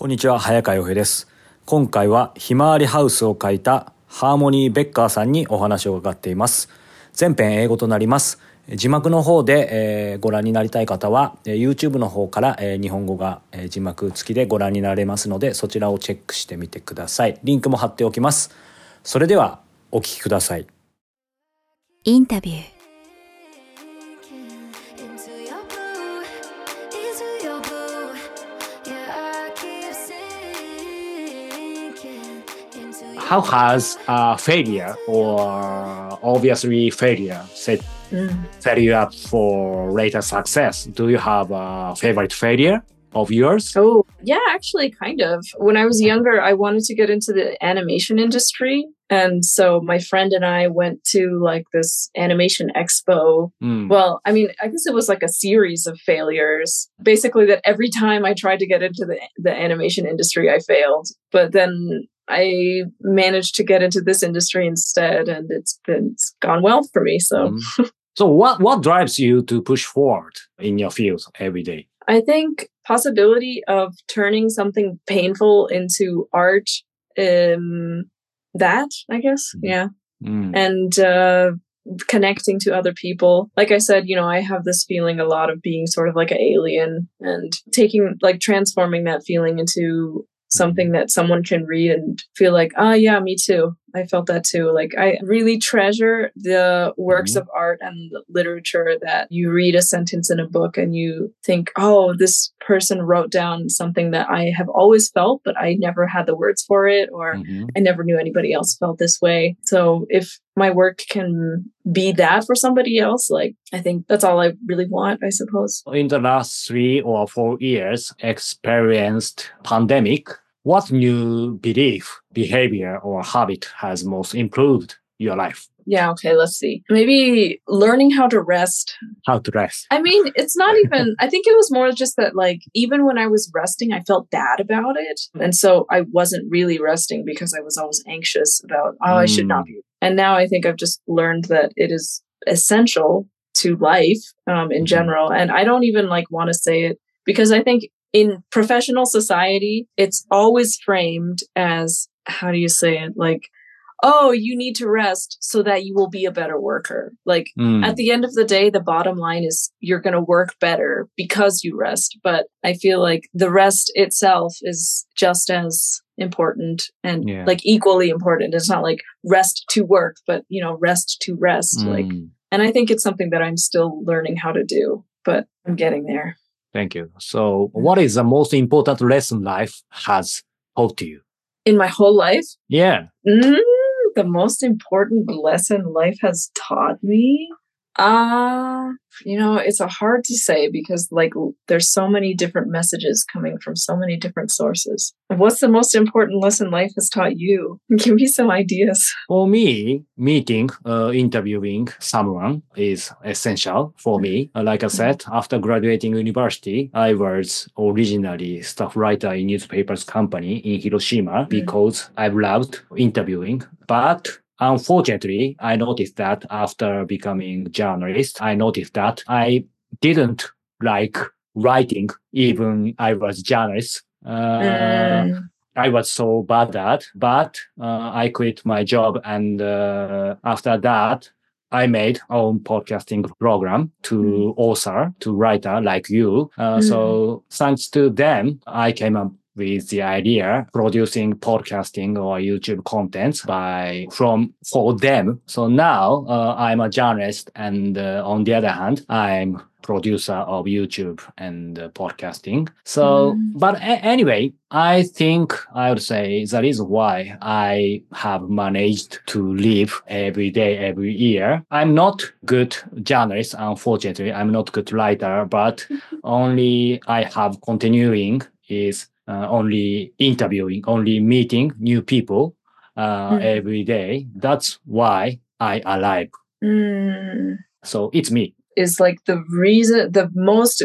こんにちは、早川洋平です。今回はひまわりハウスを書いたハーモニー・ベッカーさんにお話を伺っています。全編英語となります。字幕の方で、えーご覧になりたい方は、え YouTube の方から、えー日本語が、え字幕付きでご覧になれますので、そちらをチェックしてみてください。リンクも貼っておきます。それでは、お聞きください。インタビュー how has uh, failure or obviously failure set, set you up for later success? Do you have a favorite failure of yours? Oh, yeah, actually, kind of. When I was younger, I wanted to get into the animation industry. And so my friend and I went to like this animation expo. Mm. Well, I mean, I guess it was like a series of failures. Basically, that every time I tried to get into the, the animation industry, I failed. But then I managed to get into this industry instead, and it's been it's gone well for me. So. Mm. So what what drives you to push forward in your field every day? I think possibility of turning something painful into art um that I guess Mhm. yeah Mm. and uh connecting to other people like I said you know I have this feeling a lot of being sort of like an alien and taking like transforming that feeling into something that someone can read and feel like oh yeah me too I felt that too like I really treasure the works Mhm. of art and literature that you read a sentence in a book and you think oh this person wrote down something that I have always felt but I never had the words for it or Mhm. I never knew anybody else felt this way. So if my work can be that for somebody else, like I think that's all I really want, I suppose. In the last three or four years, experienced pandemic. What new belief, behavior, or habit has most improved your life? Yeah, okay, let's see. Maybe learning how to rest. How to rest? I mean, it's not even, I think it was more just that, like, even when I was resting, I felt bad about it. And so I wasn't really resting because I was always anxious about, oh, I should not be. And now I think I've just learned that it is essential to life um, in Mhm. general. And I don't even like want to say it because I think in professional society, it's always framed as how do you say it? Like, oh, you need to rest so that you will be a better worker. Like, Mm. at the end of the day, the bottom line is you're going to work better because you rest. But I feel like the rest itself is just as important and Yeah. like equally important. It's not like rest to work, but you know, rest to rest. Like, Mm. and I think it's something that I'm still learning how to do, but I'm getting there. Thank you. So, what is the most important lesson life has taught you? In my whole life, Yeah. Mm, the most important lesson life has taught me. Uh, you know, it's a hard to say because like there's so many different messages coming from so many different sources. What's the most important lesson life has taught you? Give me some ideas. For me, meeting, uh, interviewing someone is essential for me. Uh, Like I said, after graduating university, I was originally staff writer in newspapers company in Hiroshima because I loved interviewing. But unfortunately, I noticed that after becoming journalist, I noticed that I didn't like writing even I was journalist. Uh, Mm, I was so bad at, but uh, I quit my job, and uh, after that, I made own podcasting program to author, to writer like you. Uh, So thanks to them, I came up with the idea producing podcasting or YouTube content by from for them. So now uh, I'm a journalist, and uh, on the other hand, I'm producer of YouTube and uh, podcasting. So, Mm. but a- anyway, I think I would say that is why I have managed to live every day, every year. I'm not good journalist, unfortunately. I'm not good writer, but only I have continuing is uh, only interviewing, only meeting new people uh, Mm. every day. That's why I alive. mm, So it's me. is like the reason, the most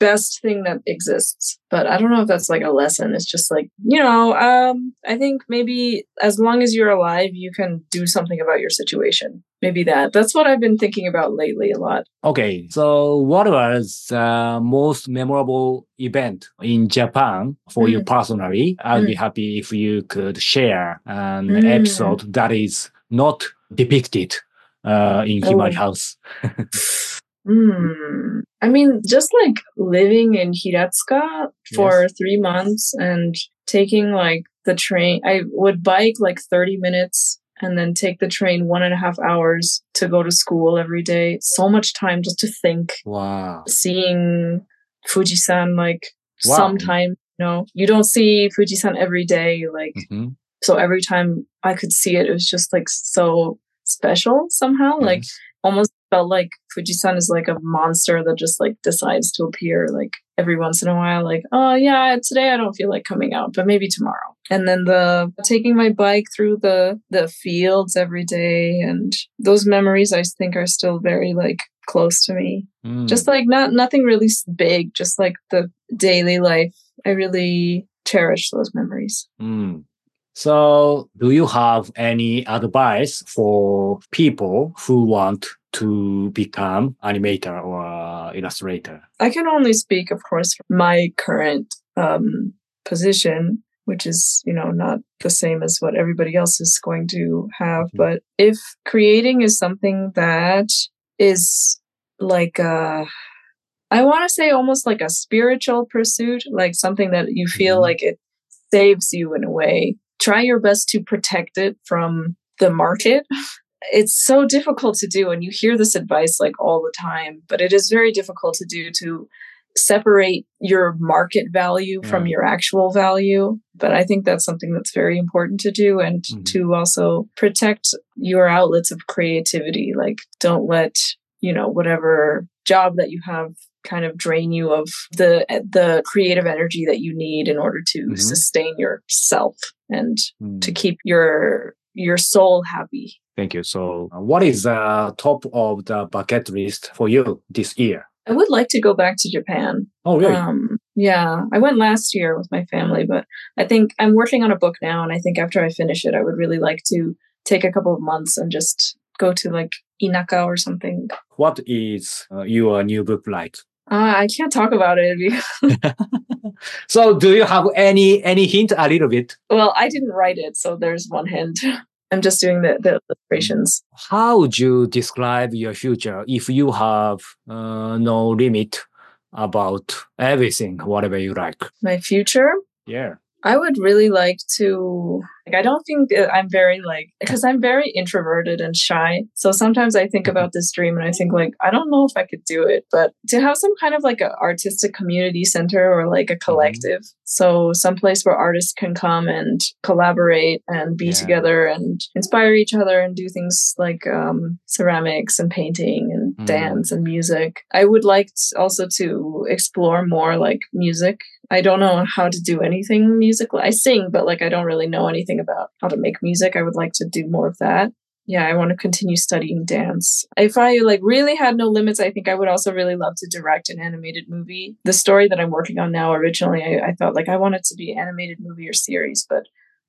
best thing that exists. But I don't know if that's like a lesson. It's just like, you know, um, I think maybe as long as you're alive, you can do something about your situation. Maybe that. That's what I've been thinking about lately a lot. Okay, so what was the most memorable event in Japan for you Mm. personally? I'll be happy if you could share an Mm. episode that is not depicted uh, in Himawari Oh. House. Hmm. I mean, just like living in Hiratsuka for three months and taking like the train, I would bike like 30 minutes and then take the train one and a half hours to go to school every day. So much time just to think, Wow. seeing Fujisan like Wow. sometime, you know, you don't see Fujisan every day. Like, Mhm. so every time I could see it, it was just like so special somehow. Like, almost felt like Fujisan is like a monster that just like decides to appear like every once in a while, like, oh yeah, today I don't feel like coming out, but maybe tomorrow. And then the taking my bike through the the fields every day and those memories I think are still very like close to me. Mm. Just like not nothing really big, just like the daily life. I really cherish those memories. Mm. So, do you have any advice for people who want to become animator or illustrator? I can only speak, of course, from my current um, position, which is, you know, not the same as what everybody else is going to have. Mhm. But if creating is something that is like a, I want to say almost like a spiritual pursuit, like something that you feel Mhm. like it saves you in a way, try your best to protect it from the market it's so difficult to do and you hear this advice like all the time but it is very difficult to do to separate your market value from your actual value but i think that's something that's very important to do and Mhm. to also protect your outlets of creativity like don't let you know whatever job that you have kind of drain you of the the creative energy that you need in order to Mhm. sustain yourself and Mm. to keep your your soul happy Thank you. So, uh, what is the top of the bucket list for you this year? I would like to go back to Japan. Oh, really? Um, yeah, I went last year with my family, but I think I'm working on a book now, and I think after I finish it, I would really like to take a couple of months and just go to like Inaka or something. what is uh, your new book like? Uh, I can't talk about it. because- so, do you have any any hint a little bit? well, I didn't write it, so there's one hint. I'm just doing the, the illustrations. How would you describe your future if you have uh, no limit about everything, whatever you like? My future, Yeah. I would really like to like I don't think I'm very like because I'm very introverted and shy. So sometimes I think about this dream and I think like I don't know if I could do it, but to have some kind of like an artistic community center or like a collective. So some place where artists can come and collaborate and be Yeah. together and inspire each other and do things like um, ceramics and painting and Mm. dance and music. I would like also to explore more like music I don't know how to do anything musical. I sing, but like I don't really know anything about how to make music. I would like to do more of that. Yeah, I want to continue studying dance. If I like really had no limits, I think I would also really love to direct an animated movie. The story that I'm working on now, originally, I, I thought like I want it to be animated movie or series, but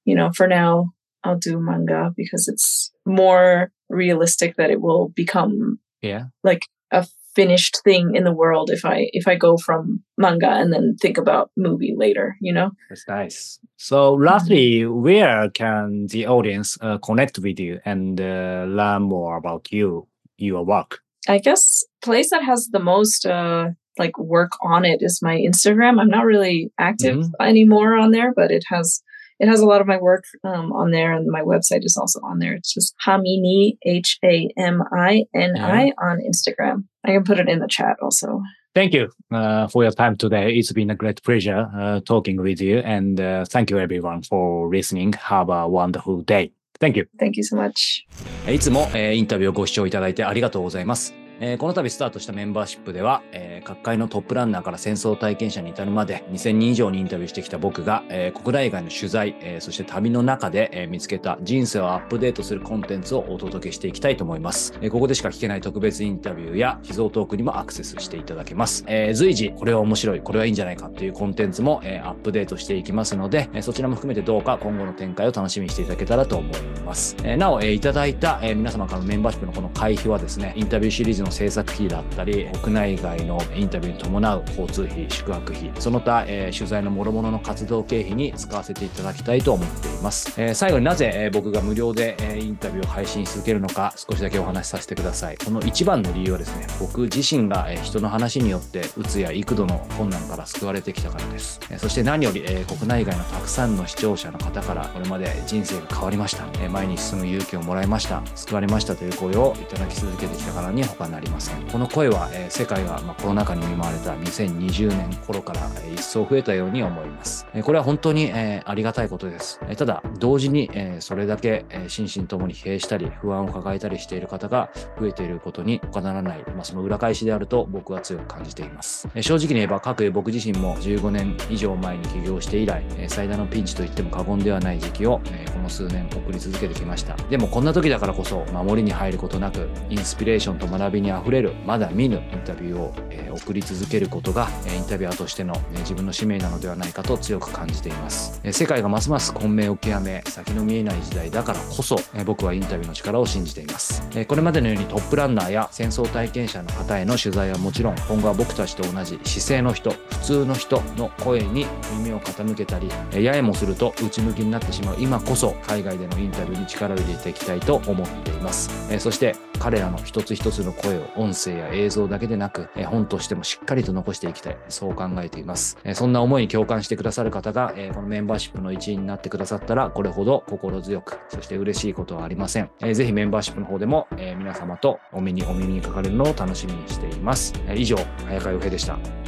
you know, for now, I'll do manga because it's more realistic that it will become Yeah. like a finished thing in the world if I if I go from manga and then think about movie later, you know? That's nice. So, lastly, where can the audience uh, connect with you and uh, learn more about you, your work? I guess place that has the most uh like work on it is my Instagram. I'm not really active Mhm. anymore on there, but it has it has a lot of my work um, on there, and my website is also on there. It's just Hamini H A M I N I on Instagram. I can put it in the chat also. Thank you uh, for your time today. It's been a great pleasure uh, talking with you. And uh, thank you, everyone, for listening. Have a wonderful day. Thank you. Thank you so much. いつも、えーインタビューをご視聴いただいてありがとうございます。 えーこの度スタートしたメンバーシップでは、えー ー各界のトップランナーから戦争体験者に至るまで2000人以上にインタビューしてきた僕が、えー国内外の取材、えーそして旅の中で、えー見つけた人生をアップデートするコンテンツをお届けしていきたいと思います。えーここでしか聞けない特別インタビューや秘蔵トークにもアクセスしていただけます。えー随時、これは面白い、これはいいんじゃないかっていうコンテンツも、えーアップデートしていきますので、えーそちらも含めてどうか今後の展開を楽しみにしていただけたらと思います。えーなお、えーいただいた、えー皆様からのメンバーシップのこの会費はですね、インタビューシリーズの制作費だったり、国内外のインタビューに伴う交通費、宿泊費、その他、えー取材の諸々の活動経費に使わせていただきたいと思っています。えー最後になぜ、えー僕が無料で、えーインタビューを配信し続けるのか、少しだけお話しさせてください。この一番の理由はですね、僕自身が、えー人の話によって、うつや幾度の困難から救われてきたからです。えーそして何より、えー国内外のたくさんの視聴者の方から、これまで人生が変わりました。えー前に進む勇気をもらいました。救われましたという声をいただき続けてきたからに他なりません。この声は、えー世界が、まあ、コロナ禍に見舞われた2020年頃から、一層増えたように思います。これは本当に、ありがたいことです。ただ、同時に、それだけ、心身ともに疲弊したり、不安を抱えたりしている方が増えていることに他ならない、まあ、その裏返しであると僕は強く感じています。正直に言えば、各僕自身も15年以上前に起業して以来、最大のピンチと言っても過言ではない時期を、この数年送り続けてきました。でもこんな時だからこそ、守りに入ることなく、インスピレーションと学びに溢れる、まだ見ぬインタビューを、送り続けることが、インタビュアーとしての、自分の使命なのではないかと強く感じています。世界がますます混迷を極め、先の見えない時代だからこそ、僕はインタビューの力を信じています。これまでのようにトップランナーや戦争体験者の方への取材はもちろん、今後は僕たちと同じ姿勢の人、普通の人の声に耳を傾けたり、ややもすると内向きになってしまう今こそ、海外でのインタビューに力を入れていきたいと思っています。そして、彼らの一つ一つの声を音声や映像だけでなく、え本としてもしっかりと残していきたい。そう考えています。えそんな思いに共感してくださる方が、えこのメンバーシップの一員になってくださったら、これほど心強く、そして嬉しいことはありません。えーぜひメンバーシップの方でも、え皆様とお目にお耳にかかれるのを楽しみにしています。え以上、早川洋平でした。